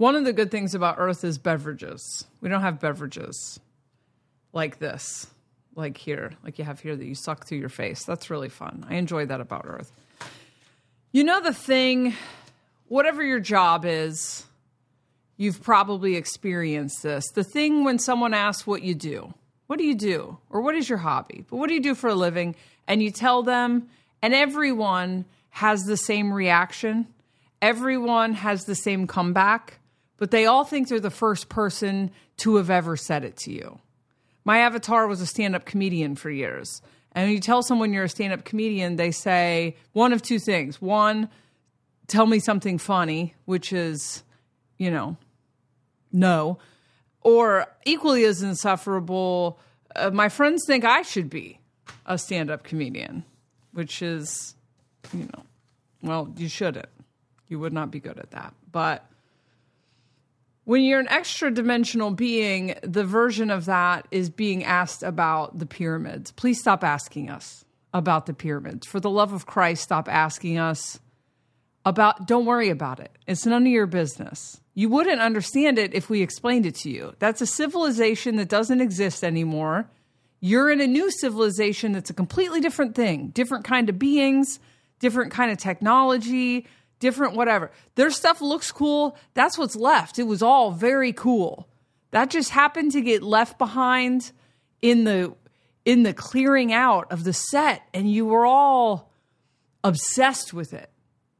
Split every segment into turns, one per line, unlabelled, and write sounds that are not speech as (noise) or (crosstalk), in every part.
One of the good things about Earth is beverages. We don't have beverages like this, like here, like you have here that you suck through your face. That's really fun. I enjoy that about Earth. You know, the thing, whatever your job is, you've probably experienced this. The thing when someone asks what you do, what do you do? Or what is your hobby? But what do you do for a living? And you tell them, and everyone has the same reaction. Everyone has the same comeback but they all think they're the first person to have ever said it to you. My avatar was a stand up comedian for years. And when you tell someone you're a stand up comedian, they say one of two things. One, tell me something funny, which is, you know, no. Or equally as insufferable, uh, my friends think I should be a stand up comedian, which is, you know, well, you shouldn't. You would not be good at that. But when you're an extra dimensional being, the version of that is being asked about the pyramids. Please stop asking us about the pyramids. For the love of Christ, stop asking us about, don't worry about it. It's none of your business. You wouldn't understand it if we explained it to you. That's a civilization that doesn't exist anymore. You're in a new civilization that's a completely different thing, different kind of beings, different kind of technology, different whatever. Their stuff looks cool. That's what's left. It was all very cool. That just happened to get left behind in the in the clearing out of the set and you were all obsessed with it.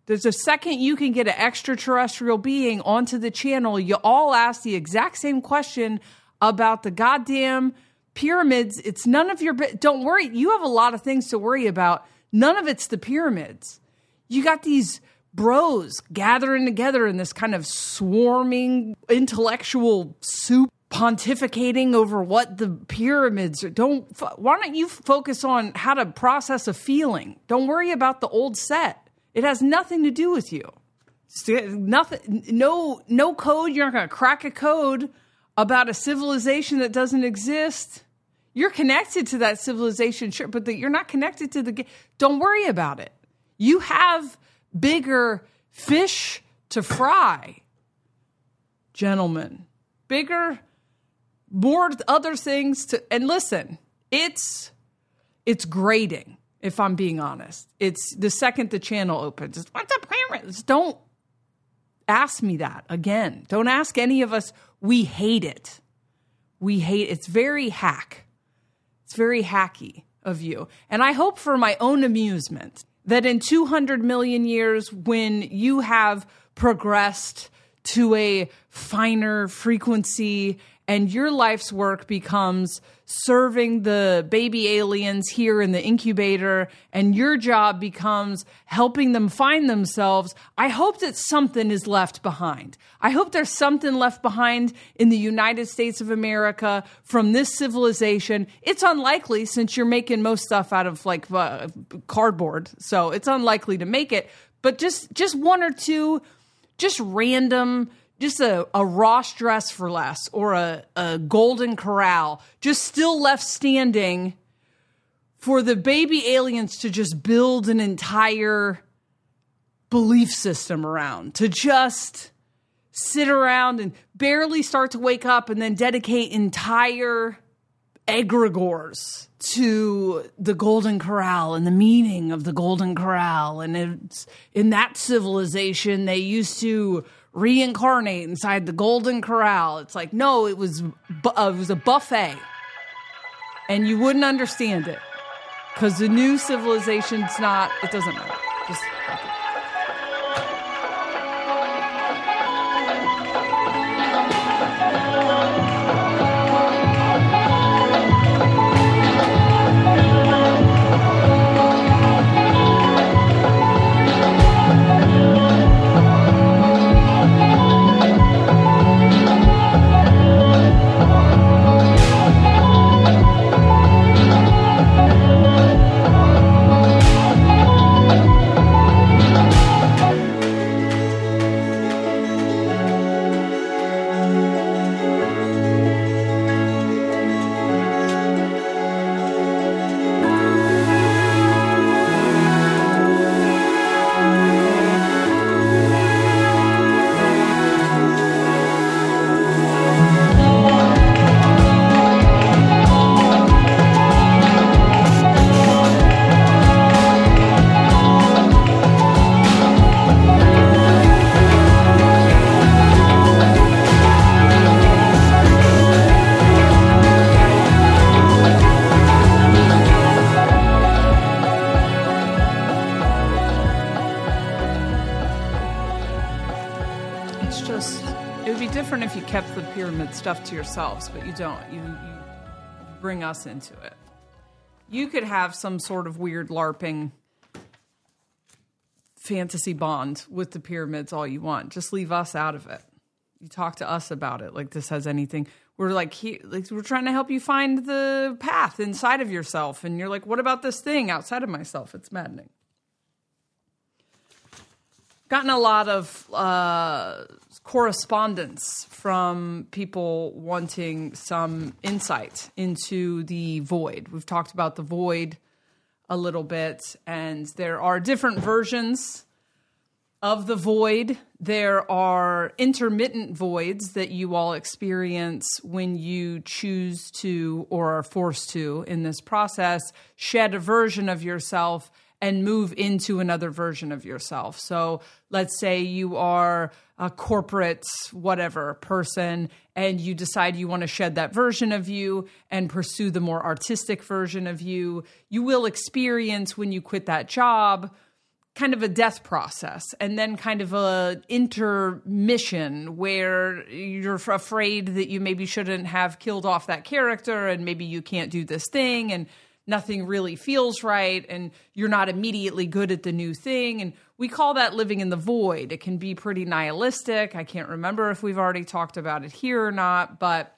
There's a second you can get an extraterrestrial being onto the channel, you all ask the exact same question about the goddamn pyramids. It's none of your don't worry, you have a lot of things to worry about. None of it's the pyramids. You got these bros gathering together in this kind of swarming intellectual soup pontificating over what the pyramids are. don't why don't you focus on how to process a feeling? Don't worry about the old set. It has nothing to do with you. Nothing no no code. You're not going to crack a code about a civilization that doesn't exist. You're connected to that civilization sure but the, you're not connected to the don't worry about it. You have bigger fish to fry, gentlemen. Bigger, more other things to. And listen, it's it's grating. If I'm being honest, it's the second the channel opens. It's, What's up, parents? Don't ask me that again. Don't ask any of us. We hate it. We hate it's very hack. It's very hacky of you. And I hope for my own amusement that in 200 million years, when you have progressed to a finer frequency and your life's work becomes serving the baby aliens here in the incubator and your job becomes helping them find themselves, I hope that something is left behind. I hope there's something left behind in the United States of America from this civilization. It's unlikely since you're making most stuff out of like uh, cardboard, so it's unlikely to make it, but just just one or two just random just a, a Ross dress for less or a, a golden corral just still left standing for the baby aliens to just build an entire belief system around, to just sit around and barely start to wake up and then dedicate entire egregores to the Golden Corral and the meaning of the Golden Corral. And it's in that civilization, they used to reincarnate inside the Golden Corral. It's like, no, it was, uh, it was a buffet. And you wouldn't understand it because the new civilization's not, it doesn't matter. Just. Stuff to yourselves, but you don't. You, you bring us into it. You could have some sort of weird LARPing fantasy bond with the pyramids all you want. Just leave us out of it. You talk to us about it like this has anything. We're like, he, like we're trying to help you find the path inside of yourself, and you're like, what about this thing outside of myself? It's maddening. Gotten a lot of uh, correspondence from people wanting some insight into the void. We've talked about the void a little bit, and there are different versions of the void. There are intermittent voids that you all experience when you choose to or are forced to in this process shed a version of yourself and move into another version of yourself. So let's say you are a corporate whatever person and you decide you want to shed that version of you and pursue the more artistic version of you, you will experience when you quit that job kind of a death process and then kind of a intermission where you're afraid that you maybe shouldn't have killed off that character and maybe you can't do this thing and nothing really feels right and you're not immediately good at the new thing. And we call that living in the void. It can be pretty nihilistic. I can't remember if we've already talked about it here or not but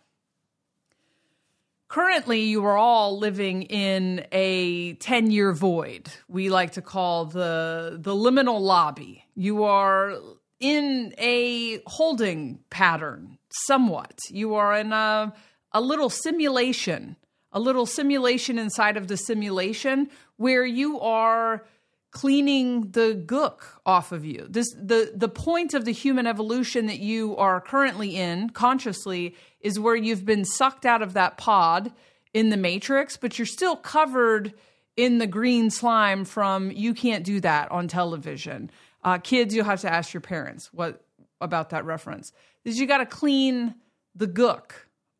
currently you are all living in a 10 year void. We like to call the the liminal lobby. You are in a holding pattern somewhat. You are in a a little simulation a little simulation inside of the simulation where you are cleaning the gook off of you. This the the point of the human evolution that you are currently in consciously is where you've been sucked out of that pod in the matrix, but you're still covered in the green slime from you can't do that on television. Uh, kids, you'll have to ask your parents what about that reference. Is you got to clean the gook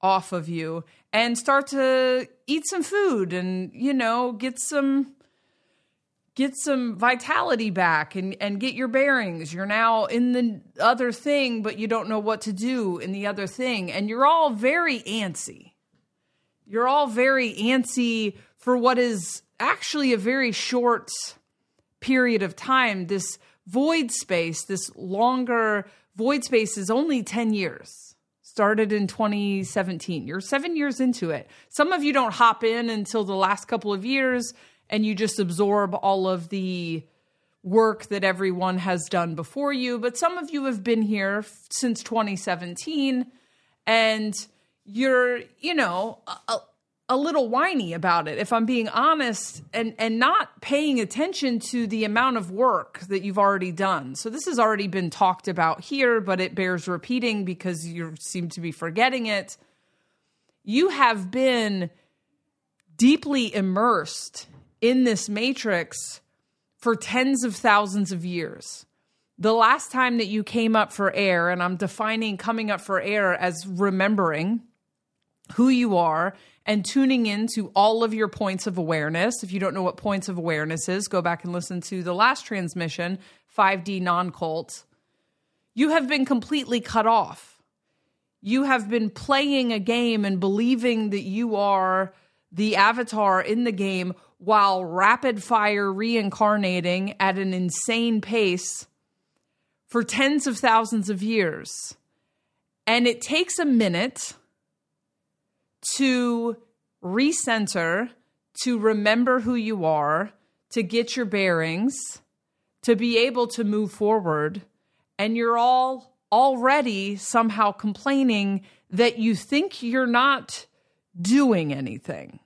off of you and start to eat some food and you know get some get some vitality back and and get your bearings. You're now in the other thing but you don't know what to do in the other thing. And you're all very antsy. You're all very antsy for what is actually a very short period of time. This void space this longer void space is only 10 years started in 2017. You're seven years into it. Some of you don't hop in until the last couple of years and you just absorb all of the work that everyone has done before you. But some of you have been here since 2017 and you're, you know, a, a little whiny about it if i'm being honest and and not paying attention to the amount of work that you've already done. So this has already been talked about here but it bears repeating because you seem to be forgetting it. You have been deeply immersed in this matrix for tens of thousands of years. The last time that you came up for air and i'm defining coming up for air as remembering who you are and tuning into all of your points of awareness. If you don't know what points of awareness is, go back and listen to the last transmission, 5D non cult. You have been completely cut off. You have been playing a game and believing that you are the avatar in the game while rapid fire reincarnating at an insane pace for tens of thousands of years. And it takes a minute to recenter, to remember who you are, to get your bearings, to be able to move forward. And you're all already somehow complaining that you think you're not doing anything.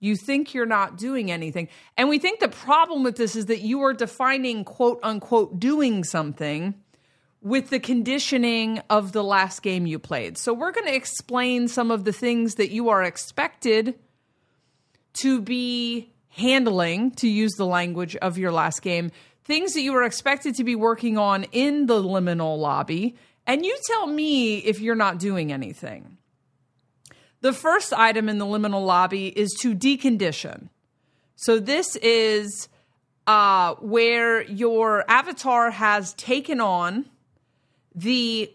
You think you're not doing anything. And we think the problem with this is that you are defining quote unquote doing something with the conditioning of the last game you played. So we're going to explain some of the things that you are expected to be handling, to use the language of your last game, things that you are expected to be working on in the liminal lobby. And you tell me if you're not doing anything. The first item in the liminal lobby is to decondition. So this is uh, where your avatar has taken on the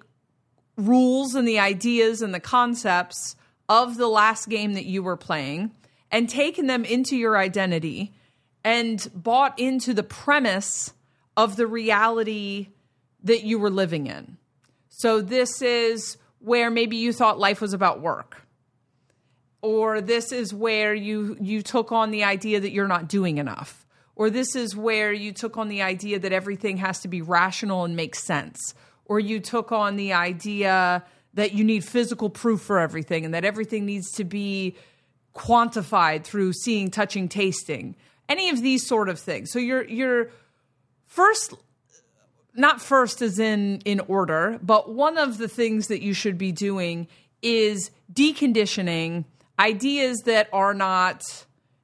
rules and the ideas and the concepts of the last game that you were playing and taken them into your identity and bought into the premise of the reality that you were living in. So, this is where maybe you thought life was about work. Or this is where you, you took on the idea that you're not doing enough. Or this is where you took on the idea that everything has to be rational and make sense. Or you took on the idea that you need physical proof for everything and that everything needs to be quantified through seeing, touching, tasting. Any of these sort of things. So you're you're first not first as in in order, but one of the things that you should be doing is deconditioning ideas that are not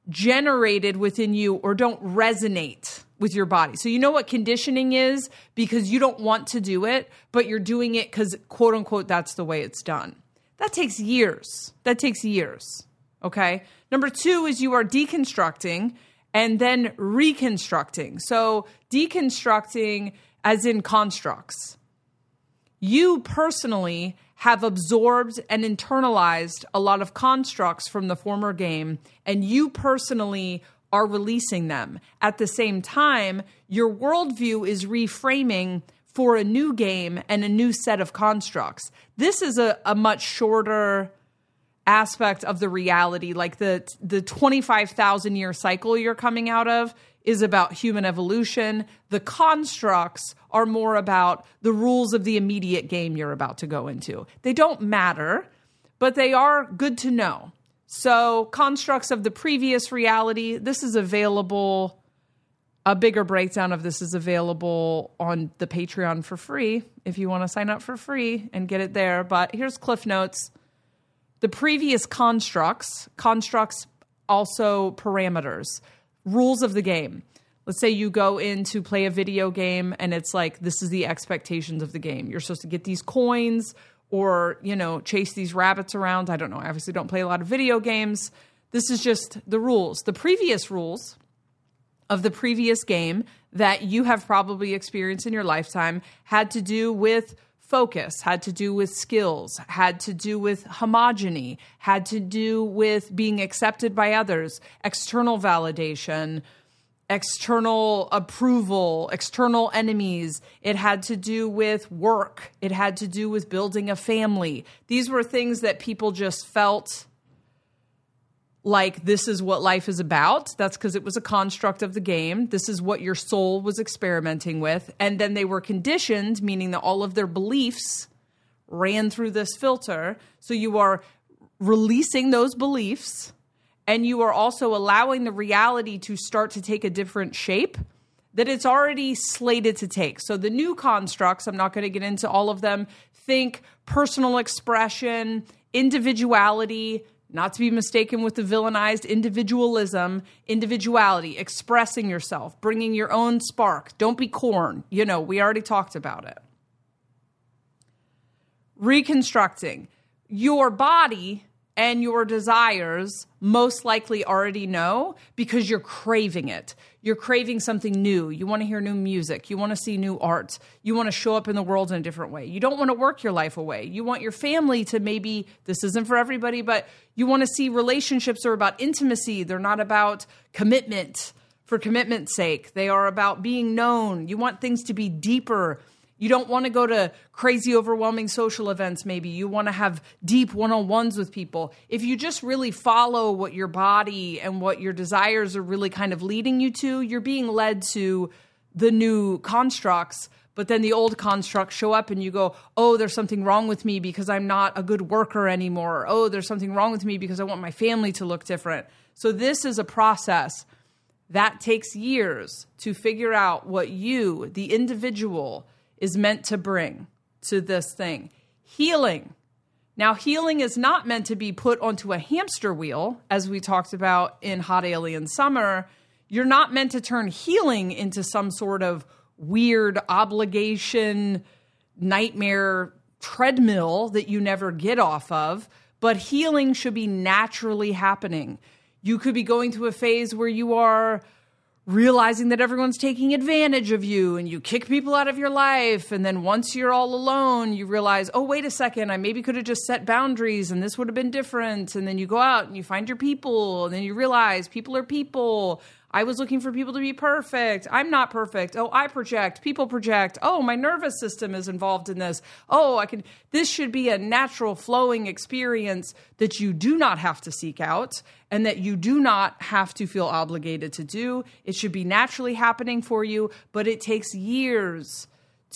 generated within you or don't resonate with your body. So you know what conditioning is because you don't want to do it, but you're doing it cuz quote unquote that's the way it's done. That takes years. That takes years. Okay? Number 2 is you are deconstructing and then reconstructing. So deconstructing as in constructs. You personally have absorbed and internalized a lot of constructs from the former game, and you personally are releasing them. At the same time, your worldview is reframing for a new game and a new set of constructs. This is a, a much shorter aspect of the reality like the the 25,000 year cycle you're coming out of is about human evolution. The constructs are more about the rules of the immediate game you're about to go into. They don't matter, but they are good to know. So, constructs of the previous reality, this is available. A bigger breakdown of this is available on the Patreon for free if you want to sign up for free and get it there. But here's Cliff Notes. The previous constructs, constructs also parameters rules of the game. Let's say you go in to play a video game and it's like this is the expectations of the game. You're supposed to get these coins or, you know, chase these rabbits around. I don't know. I obviously don't play a lot of video games. This is just the rules. The previous rules of the previous game that you have probably experienced in your lifetime had to do with focus, had to do with skills, had to do with homogeny, had to do with being accepted by others, external validation, external approval, external enemies. It had to do with work. It had to do with building a family. These were things that people just felt like this is what life is about. That's because it was a construct of the game. This is what your soul was experimenting with. And then they were conditioned, meaning that all of their beliefs ran through this filter. So you are releasing those beliefs and you are also allowing the reality to start to take a different shape that it's already slated to take. So the new constructs, I'm not going to get into all of them, think personal expression, individuality, not to be mistaken with the villainized individualism, individuality, expressing yourself, bringing your own spark. Don't be corn. You know, we already talked about it. Reconstructing your body and your desires most likely already know because you're craving it. You're craving something new. You want to hear new music. You want to see new art. You want to show up in the world in a different way. You don't want to work your life away. You want your family to maybe, this isn't for everybody, but you want to see relationships are about intimacy. They're not about commitment for commitment's sake. They are about being known. You want things to be deeper you don't want to go to crazy, overwhelming social events, maybe. You want to have deep one on ones with people. If you just really follow what your body and what your desires are really kind of leading you to, you're being led to the new constructs. But then the old constructs show up and you go, oh, there's something wrong with me because I'm not a good worker anymore. Oh, there's something wrong with me because I want my family to look different. So this is a process that takes years to figure out what you, the individual, is meant to bring to this thing healing. Now, healing is not meant to be put onto a hamster wheel, as we talked about in Hot Alien Summer. You're not meant to turn healing into some sort of weird obligation, nightmare treadmill that you never get off of, but healing should be naturally happening. You could be going through a phase where you are realizing that everyone's taking advantage of you and you kick people out of your life. And then once you're all alone, you realize, oh, wait a second, I maybe could have just set boundaries and this would have been different. And then you go out and you find your people. And then you realize people are people. I was looking for people to be perfect. I'm not perfect. Oh, I project. People project. Oh, my nervous system is involved in this. Oh, I can. This should be a natural flowing experience that you do not have to seek out and that you do not have to feel obligated to do. It should be naturally happening for you, but it takes years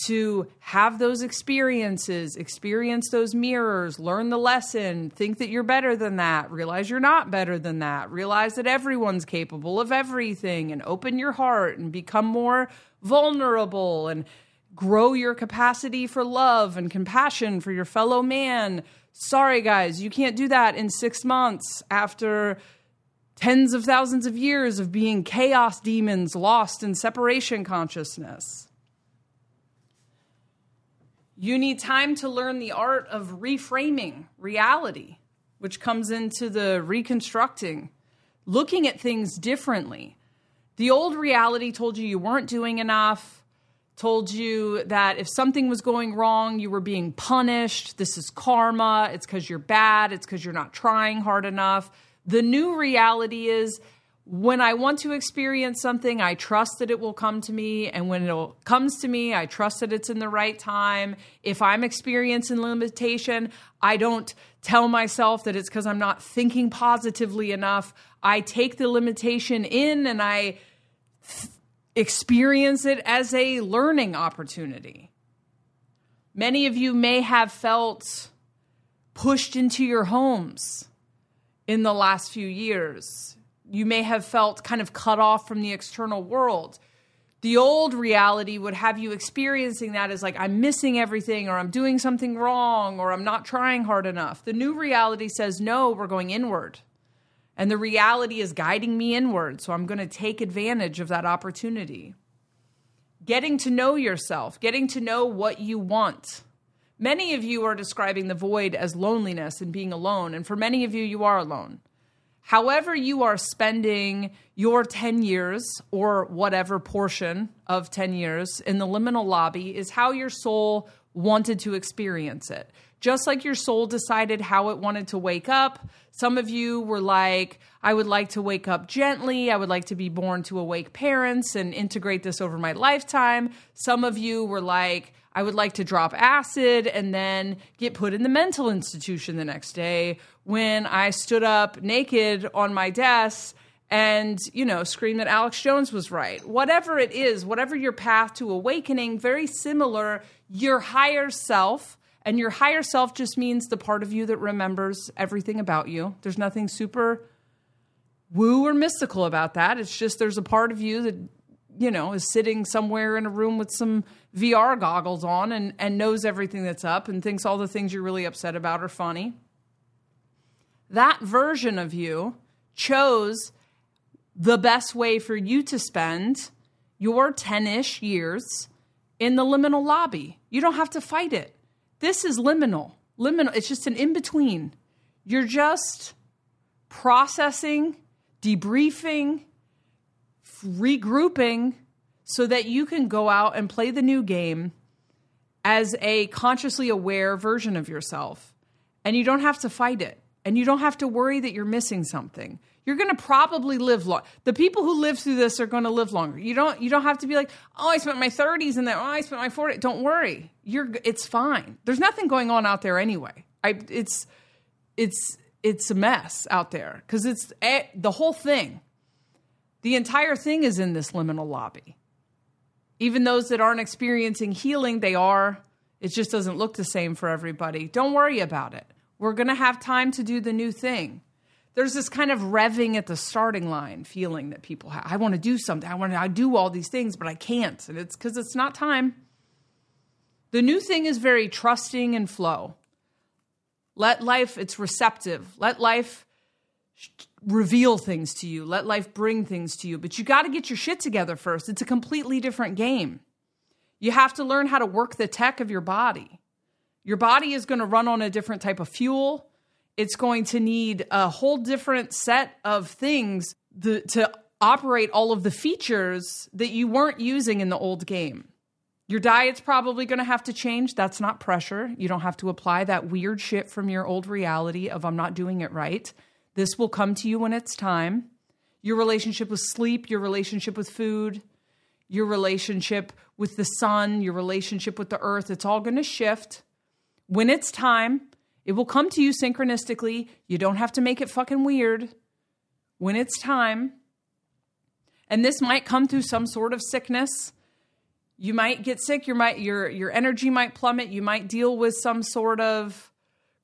to have those experiences, experience those mirrors, learn the lesson, think that you're better than that, realize you're not better than that, realize that everyone's capable of everything, and open your heart and become more vulnerable and grow your capacity for love and compassion for your fellow man. Sorry, guys, you can't do that in six months after tens of thousands of years of being chaos demons lost in separation consciousness. You need time to learn the art of reframing reality, which comes into the reconstructing, looking at things differently. The old reality told you you weren't doing enough, told you that if something was going wrong, you were being punished. This is karma. It's because you're bad. It's because you're not trying hard enough. The new reality is when I want to experience something, I trust that it will come to me. And when it comes to me, I trust that it's in the right time. If I'm experiencing limitation, I don't tell myself that it's because I'm not thinking positively enough. I take the limitation in and I th- experience it as a learning opportunity. Many of you may have felt pushed into your homes in the last few years you may have felt kind of cut off from the external world. The old reality would have you experiencing that as like, I'm missing everything, or I'm doing something wrong, or I'm not trying hard enough. The new reality says, no, we're going inward. And the reality is guiding me inward. So I'm going to take advantage of that opportunity. Getting to know yourself, getting to know what you want. Many of you are describing the void as loneliness and being alone. And for many of you, you are alone however you are spending your 10 years or whatever portion of 10 years in the liminal lobby is how your soul wanted to experience it. Just like your soul decided how it wanted to wake up. Some of you were like, I would like to wake up gently. I would like to be born to awake parents and integrate this over my lifetime. Some of you were like, I would like to drop acid and then get put in the mental institution the next day when I stood up naked on my desk and, you know, screamed that Alex Jones was right. Whatever it is, whatever your path to awakening, very similar, your higher self. And your higher self just means the part of you that remembers everything about you. There's nothing super woo or mystical about that. It's just there's a part of you that you know, is sitting somewhere in a room with some VR goggles on and, and knows everything that's up and thinks all the things you're really upset about are funny. That version of you chose the best way for you to spend your 10 ish years in the liminal lobby. You don't have to fight it. This is liminal. Liminal, it's just an in between. You're just processing, debriefing, regrouping so that you can go out and play the new game as a consciously aware version of yourself. And you don't have to fight it. And you don't have to worry that you're missing something. You're going to probably live long. The people who live through this are going to live longer. You don't you don't have to be like, "Oh, I spent my 30s and then oh, I spent my 40s." Don't worry. You're it's fine. There's nothing going on out there anyway. I it's it's it's a mess out there cuz it's eh, the whole thing the entire thing is in this liminal lobby. Even those that aren't experiencing healing, they are. It just doesn't look the same for everybody. Don't worry about it. We're going to have time to do the new thing. There's this kind of revving at the starting line feeling that people have. I want to do something. I want to I do all these things, but I can't. And it's because it's not time. The new thing is very trusting and flow. Let life, it's receptive. Let life reveal things to you, let life bring things to you. But you got to get your shit together first. It's a completely different game. You have to learn how to work the tech of your body. Your body is going to run on a different type of fuel. It's going to need a whole different set of things to operate all of the features that you weren't using in the old game. Your diet's probably going to have to change. That's not pressure. You don't have to apply that weird shit from your old reality of I'm not doing it right. This will come to you when it's time. Your relationship with sleep, your relationship with food, your relationship with the sun, your relationship with the earth, it's all going to shift. When it's time, it will come to you synchronistically. You don't have to make it fucking weird. When it's time, and this might come through some sort of sickness you might get sick, you might your your energy might plummet, you might deal with some sort of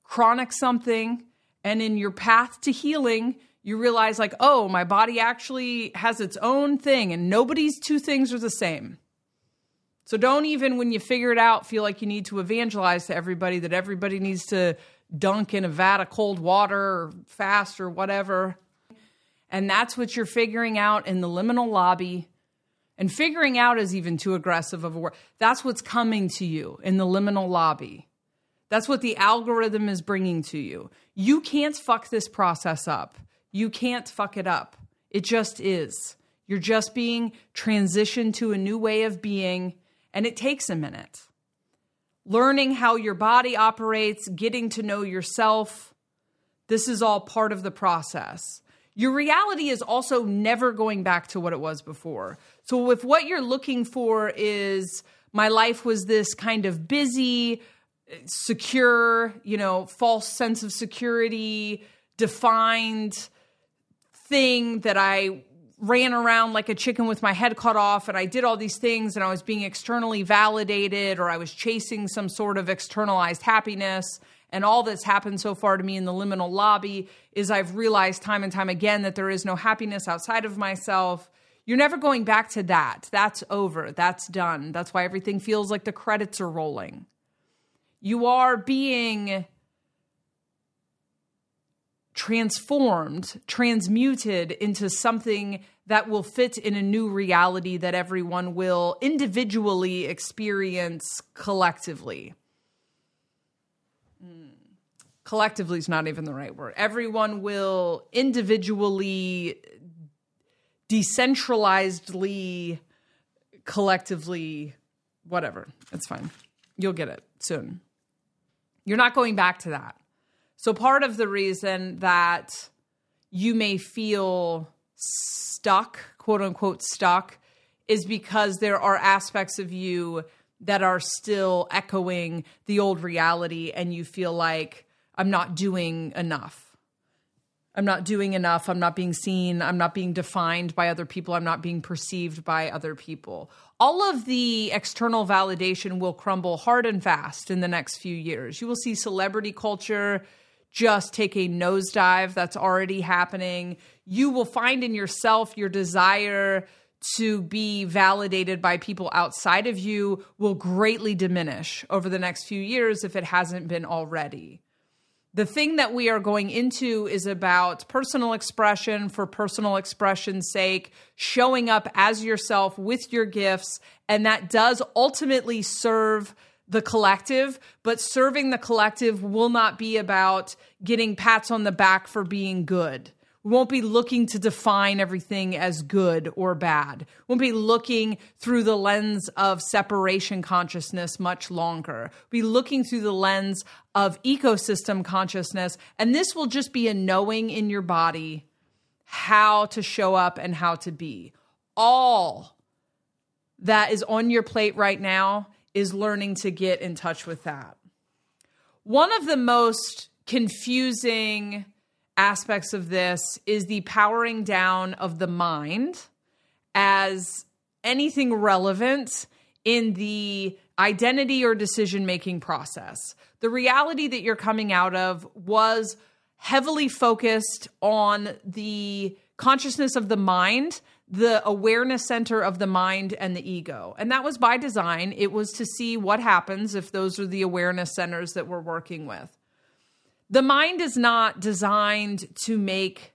chronic something and in your path to healing, you realize like, "Oh, my body actually has its own thing and nobody's two things are the same." So don't even when you figure it out feel like you need to evangelize to everybody that everybody needs to dunk in a vat of cold water or fast or whatever. And that's what you're figuring out in the liminal lobby and figuring out is even too aggressive of a word. That's what's coming to you in the liminal lobby. That's what the algorithm is bringing to you. You can't fuck this process up. You can't fuck it up. It just is. You're just being transitioned to a new way of being, and it takes a minute. Learning how your body operates, getting to know yourself, this is all part of the process. Your reality is also never going back to what it was before. So if what you're looking for is my life was this kind of busy, secure, you know, false sense of security, defined thing that I ran around like a chicken with my head cut off and I did all these things and I was being externally validated or I was chasing some sort of externalized happiness. And all that's happened so far to me in the liminal lobby is I've realized time and time again that there is no happiness outside of myself you're never going back to that. That's over. That's done. That's why everything feels like the credits are rolling. You are being transformed, transmuted into something that will fit in a new reality that everyone will individually experience collectively. Mm. Collectively is not even the right word. Everyone will individually decentralizedly, collectively, whatever. It's fine. You'll get it soon. You're not going back to that. So, part of the reason that you may feel stuck, quote unquote, stuck, is because there are aspects of you that are still echoing the old reality, and you feel like I'm not doing enough. I'm not doing enough. I'm not being seen. I'm not being defined by other people. I'm not being perceived by other people. All of the external validation will crumble hard and fast in the next few years. You will see celebrity culture just take a nosedive. That's already happening. You will find in yourself your desire to be validated by people outside of you will greatly diminish over the next few years if it hasn't been already the thing that we are going into is about personal expression for personal expression's sake, showing up as yourself with your gifts. And that does ultimately serve the collective, but serving the collective will not be about getting pats on the back for being good. We won't be looking to define everything as good or bad. We won't be looking through the lens of separation consciousness much longer. We'll be looking through the lens of ecosystem consciousness. And this will just be a knowing in your body how to show up and how to be. All that is on your plate right now is learning to get in touch with that. One of the most confusing aspects of this is the powering down of the mind as anything relevant in the identity or decision making process. The reality that you're coming out of was heavily focused on the consciousness of the mind, the awareness center of the mind and the ego. And that was by design. It was to see what happens if those are the awareness centers that we're working with the mind is not designed to make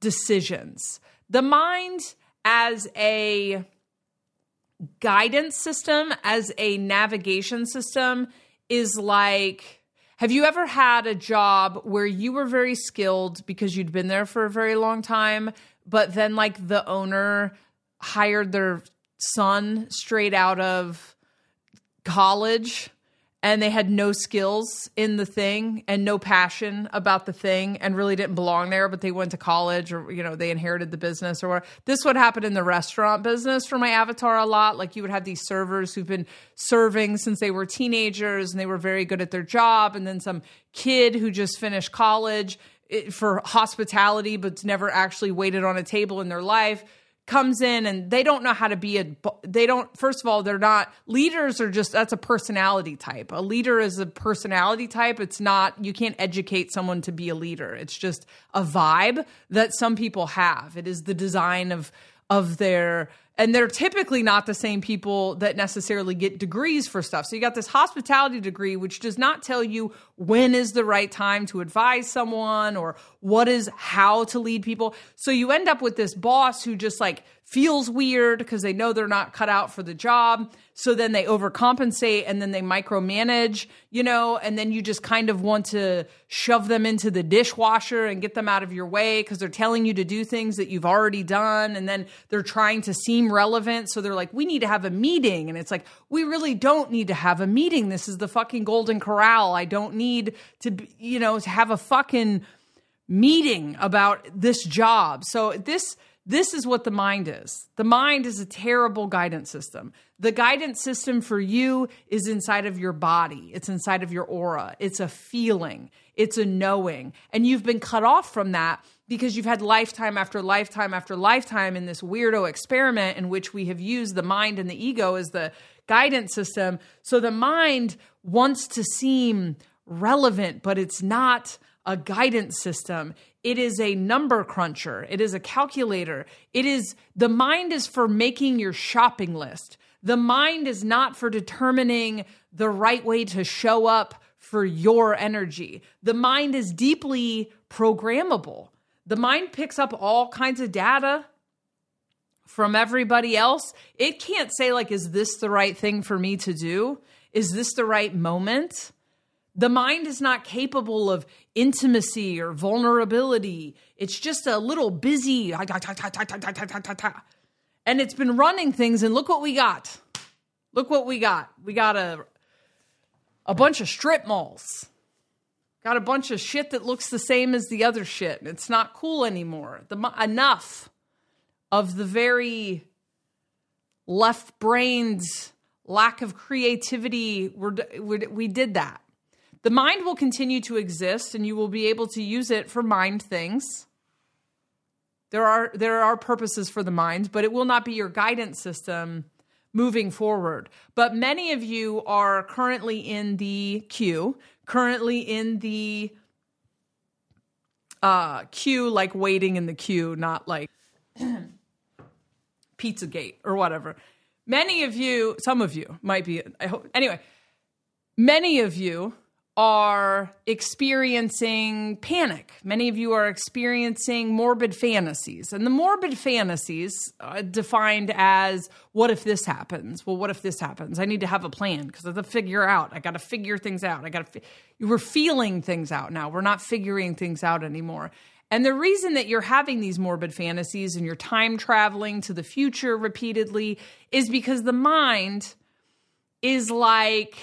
decisions. The mind, as a guidance system, as a navigation system, is like have you ever had a job where you were very skilled because you'd been there for a very long time, but then like the owner hired their son straight out of college and they had no skills in the thing and no passion about the thing and really didn't belong there but they went to college or you know they inherited the business or whatever. this would happen in the restaurant business for my avatar a lot like you would have these servers who've been serving since they were teenagers and they were very good at their job and then some kid who just finished college for hospitality but's never actually waited on a table in their life comes in and they don't know how to be a they don't first of all they're not leaders are just that's a personality type. A leader is a personality type. It's not you can't educate someone to be a leader. It's just a vibe that some people have. It is the design of of their and they're typically not the same people that necessarily get degrees for stuff. So you got this hospitality degree, which does not tell you when is the right time to advise someone or what is how to lead people. So you end up with this boss who just like feels weird because they know they're not cut out for the job. So then they overcompensate and then they micromanage, you know, and then you just kind of want to shove them into the dishwasher and get them out of your way because they're telling you to do things that you've already done. And then they're trying to seem relevant. So they're like, we need to have a meeting. And it's like, we really don't need to have a meeting. This is the fucking Golden Corral. I don't need to, you know, to have a fucking meeting about this job. So this, this is what the mind is. The mind is a terrible guidance system. The guidance system for you is inside of your body, it's inside of your aura. It's a feeling, it's a knowing. And you've been cut off from that because you've had lifetime after lifetime after lifetime in this weirdo experiment in which we have used the mind and the ego as the guidance system. So the mind wants to seem relevant, but it's not a guidance system. It is a number cruncher. It is a calculator. It is the mind is for making your shopping list. The mind is not for determining the right way to show up for your energy. The mind is deeply programmable. The mind picks up all kinds of data from everybody else. It can't say, like, is this the right thing for me to do? Is this the right moment? The mind is not capable of intimacy or vulnerability. It's just a little busy. And it's been running things, and look what we got. Look what we got. We got a, a bunch of strip malls. Got a bunch of shit that looks the same as the other shit, it's not cool anymore. The, enough of the very left brained lack of creativity. We're, we we did that. The mind will continue to exist and you will be able to use it for mind things. There are there are purposes for the mind, but it will not be your guidance system moving forward. But many of you are currently in the queue, currently in the uh, queue, like waiting in the queue, not like (clears throat) Pizzagate or whatever. Many of you, some of you might be, I hope, anyway, many of you are experiencing panic. Many of you are experiencing morbid fantasies. And the morbid fantasies uh, defined as what if this happens? Well, what if this happens? I need to have a plan because I have to figure out. I got to figure things out. I got to fi- we're feeling things out now. We're not figuring things out anymore. And the reason that you're having these morbid fantasies and you're time traveling to the future repeatedly is because the mind is like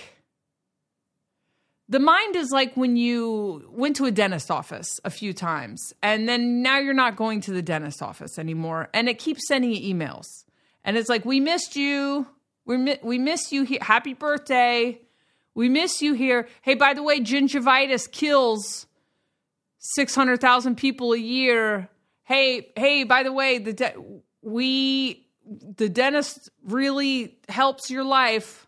the mind is like when you went to a dentist office a few times and then now you're not going to the dentist office anymore and it keeps sending you emails. And it's like we missed you. We mi- we miss you here happy birthday. We miss you here. Hey by the way gingivitis kills 600,000 people a year. Hey hey by the way the de- we the dentist really helps your life.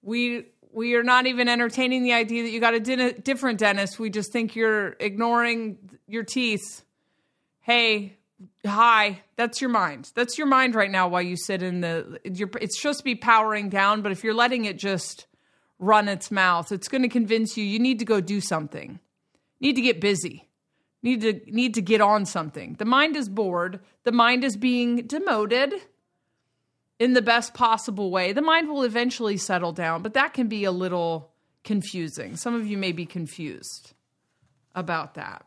We we are not even entertaining the idea that you got a din- different dentist. We just think you're ignoring your teeth. Hey, hi, that's your mind. That's your mind right now while you sit in the. it's supposed to be powering down, but if you're letting it just run its mouth, it's going to convince you you need to go do something. Need to get busy. Need to need to get on something. The mind is bored. The mind is being demoted in the best possible way. The mind will eventually settle down, but that can be a little confusing. Some of you may be confused about that.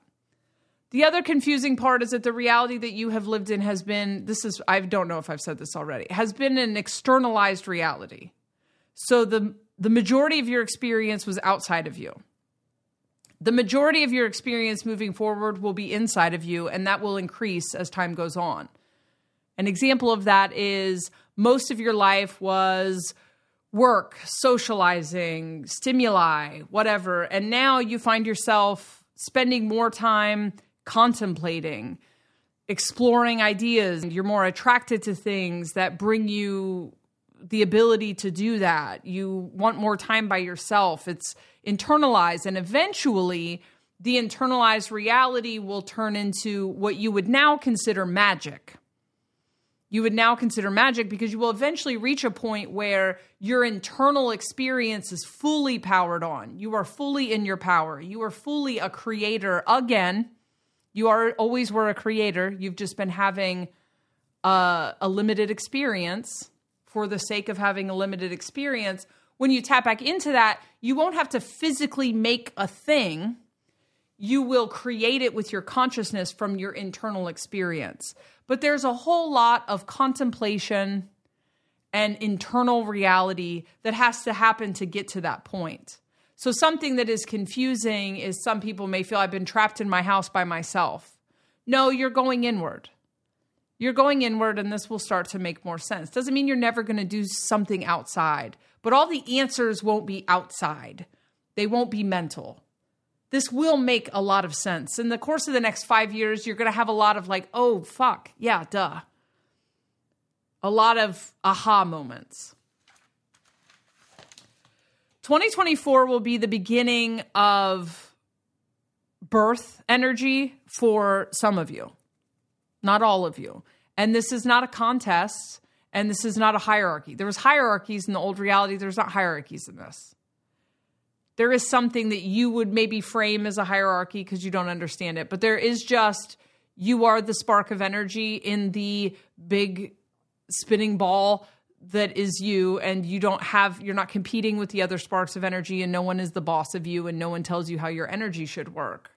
The other confusing part is that the reality that you have lived in has been this is I don't know if I've said this already has been an externalized reality. So the the majority of your experience was outside of you. The majority of your experience moving forward will be inside of you and that will increase as time goes on. An example of that is most of your life was work, socializing, stimuli, whatever, and now you find yourself spending more time contemplating, exploring ideas. You're more attracted to things that bring you the ability to do that. You want more time by yourself. It's internalized, and eventually, the internalized reality will turn into what you would now consider magic. You would now consider magic because you will eventually reach a point where your internal experience is fully powered on. You are fully in your power. You are fully a creator again you are always were a creator. You've just been having a, a limited experience for the sake of having a limited experience. When you tap back into that, you won't have to physically make a thing. You will create it with your consciousness from your internal experience. But there's a whole lot of contemplation and internal reality that has to happen to get to that point. So, something that is confusing is some people may feel I've been trapped in my house by myself. No, you're going inward. You're going inward, and this will start to make more sense. Doesn't mean you're never going to do something outside, but all the answers won't be outside, they won't be mental. This will make a lot of sense. In the course of the next five years, you're going to have a lot of like, oh, fuck, yeah, duh. A lot of aha moments. 2024 will be the beginning of birth energy for some of you, not all of you. And this is not a contest and this is not a hierarchy. There was hierarchies in the old reality, there's not hierarchies in this. There is something that you would maybe frame as a hierarchy because you don't understand it, but there is just you are the spark of energy in the big spinning ball that is you and you don't have you're not competing with the other sparks of energy and no one is the boss of you and no one tells you how your energy should work.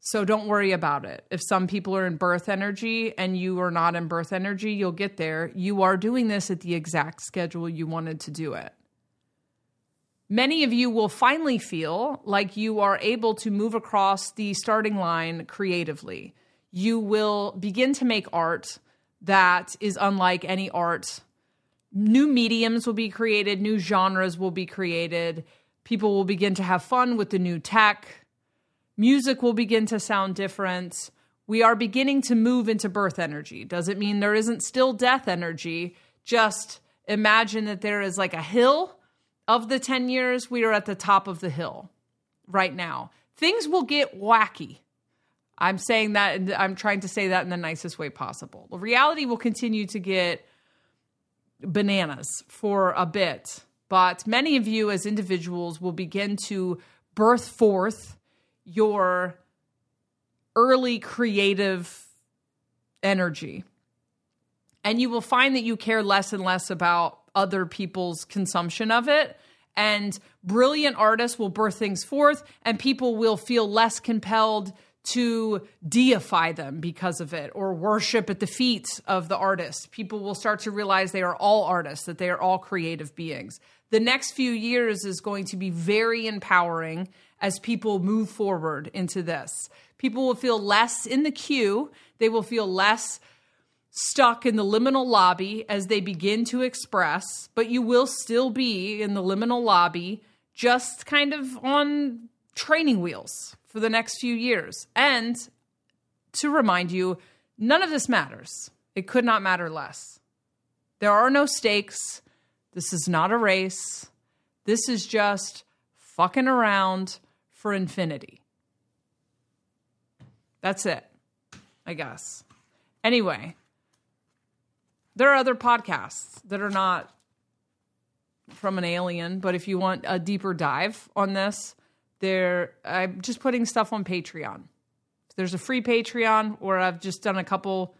So don't worry about it. If some people are in birth energy and you are not in birth energy you'll get there. You are doing this at the exact schedule you wanted to do it many of you will finally feel like you are able to move across the starting line creatively you will begin to make art that is unlike any art. New mediums will be created, new genres will be created. People will begin to have fun with the new tech. Music will begin to sound different. We are beginning to move into birth energy. Does it mean there isn't still death energy? Just imagine that there is like a hill of the 10 years. We are at the top of the hill right now. Things will get wacky I'm saying that, and I'm trying to say that in the nicest way possible. The reality will continue to get bananas for a bit, but many of you as individuals will begin to birth forth your early creative energy. And you will find that you care less and less about other people's consumption of it. And brilliant artists will birth things forth, and people will feel less compelled to deify them because of it or worship at the feet of the artist. People will start to realize they are all artists, that they are all creative beings. The next few years is going to be very empowering as people move forward into this. People will feel less in the queue, they will feel less stuck in the liminal lobby as they begin to express, but you will still be in the liminal lobby just kind of on training wheels for the next few years. And to remind you, none of this matters. It could not matter less. There are no stakes. This is not a race. This is just fucking around for infinity. That's it, I guess. Anyway, there are other podcasts that are not from an alien, but if you want a deeper dive on this, there i'm just putting stuff on patreon. There's a free patreon where i've just done a couple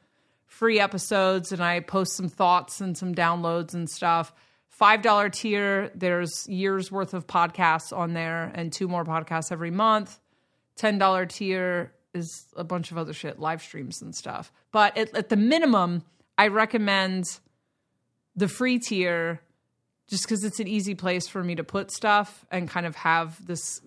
free episodes and i post some thoughts and some downloads and stuff. Five dollar tier there's years worth of podcasts on there and two more podcasts every month. Ten dollar tier is a bunch of other shit, live streams and stuff. But at, at the minimum, I recommend the free tier just because it's an easy place for me to put stuff and kind of have this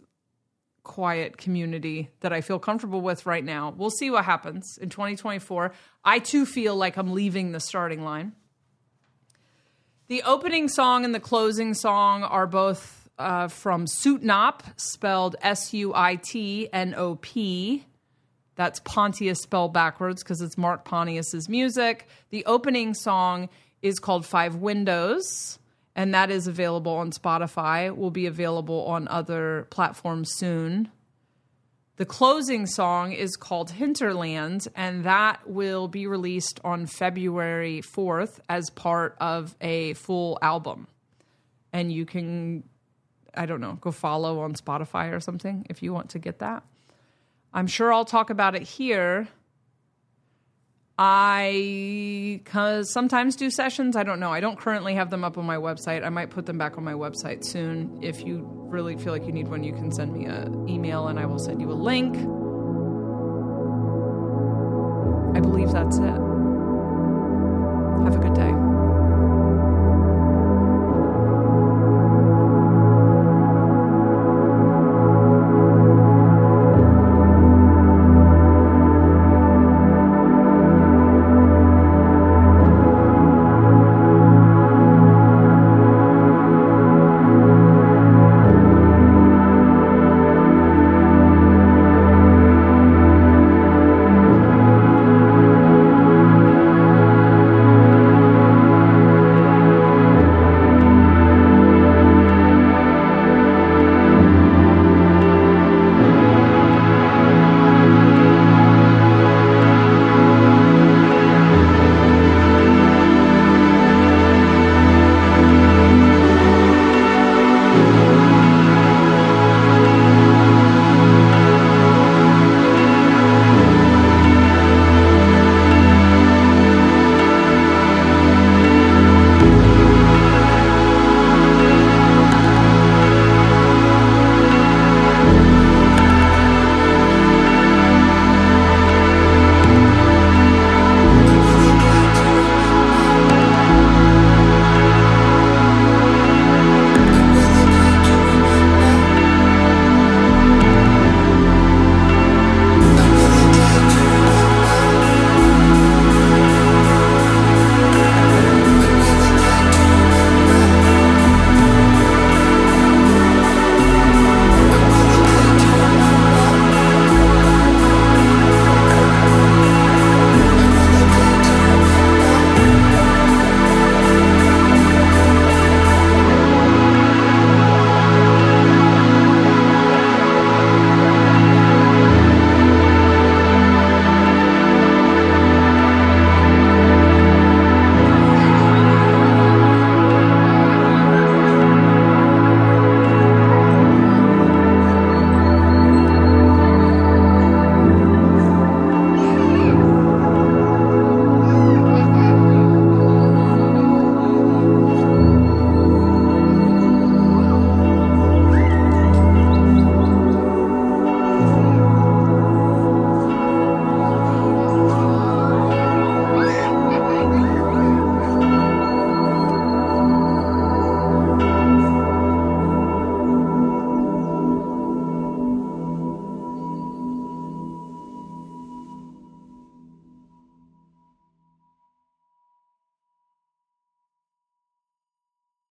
quiet community that I feel comfortable with right now. We'll see what happens in 2024. I too feel like I'm leaving the starting line. The opening song and the closing song are both uh, from Suitnop, spelled S U I T N O P. That's Pontius spelled backwards because it's Mark Pontius's music. The opening song is called Five Windows, and that is available on Spotify. Will be available on other platforms soon. The closing song is called Hinterland, and that will be released on February 4th as part of a full album. And you can, I don't know, go follow on Spotify or something if you want to get that. I'm sure I'll talk about it here. I sometimes do sessions. I don't know. I don't currently have them up on my website. I might put them back on my website soon. If you really feel like you need one, you can send me an email and I will send you a link. I believe that's it.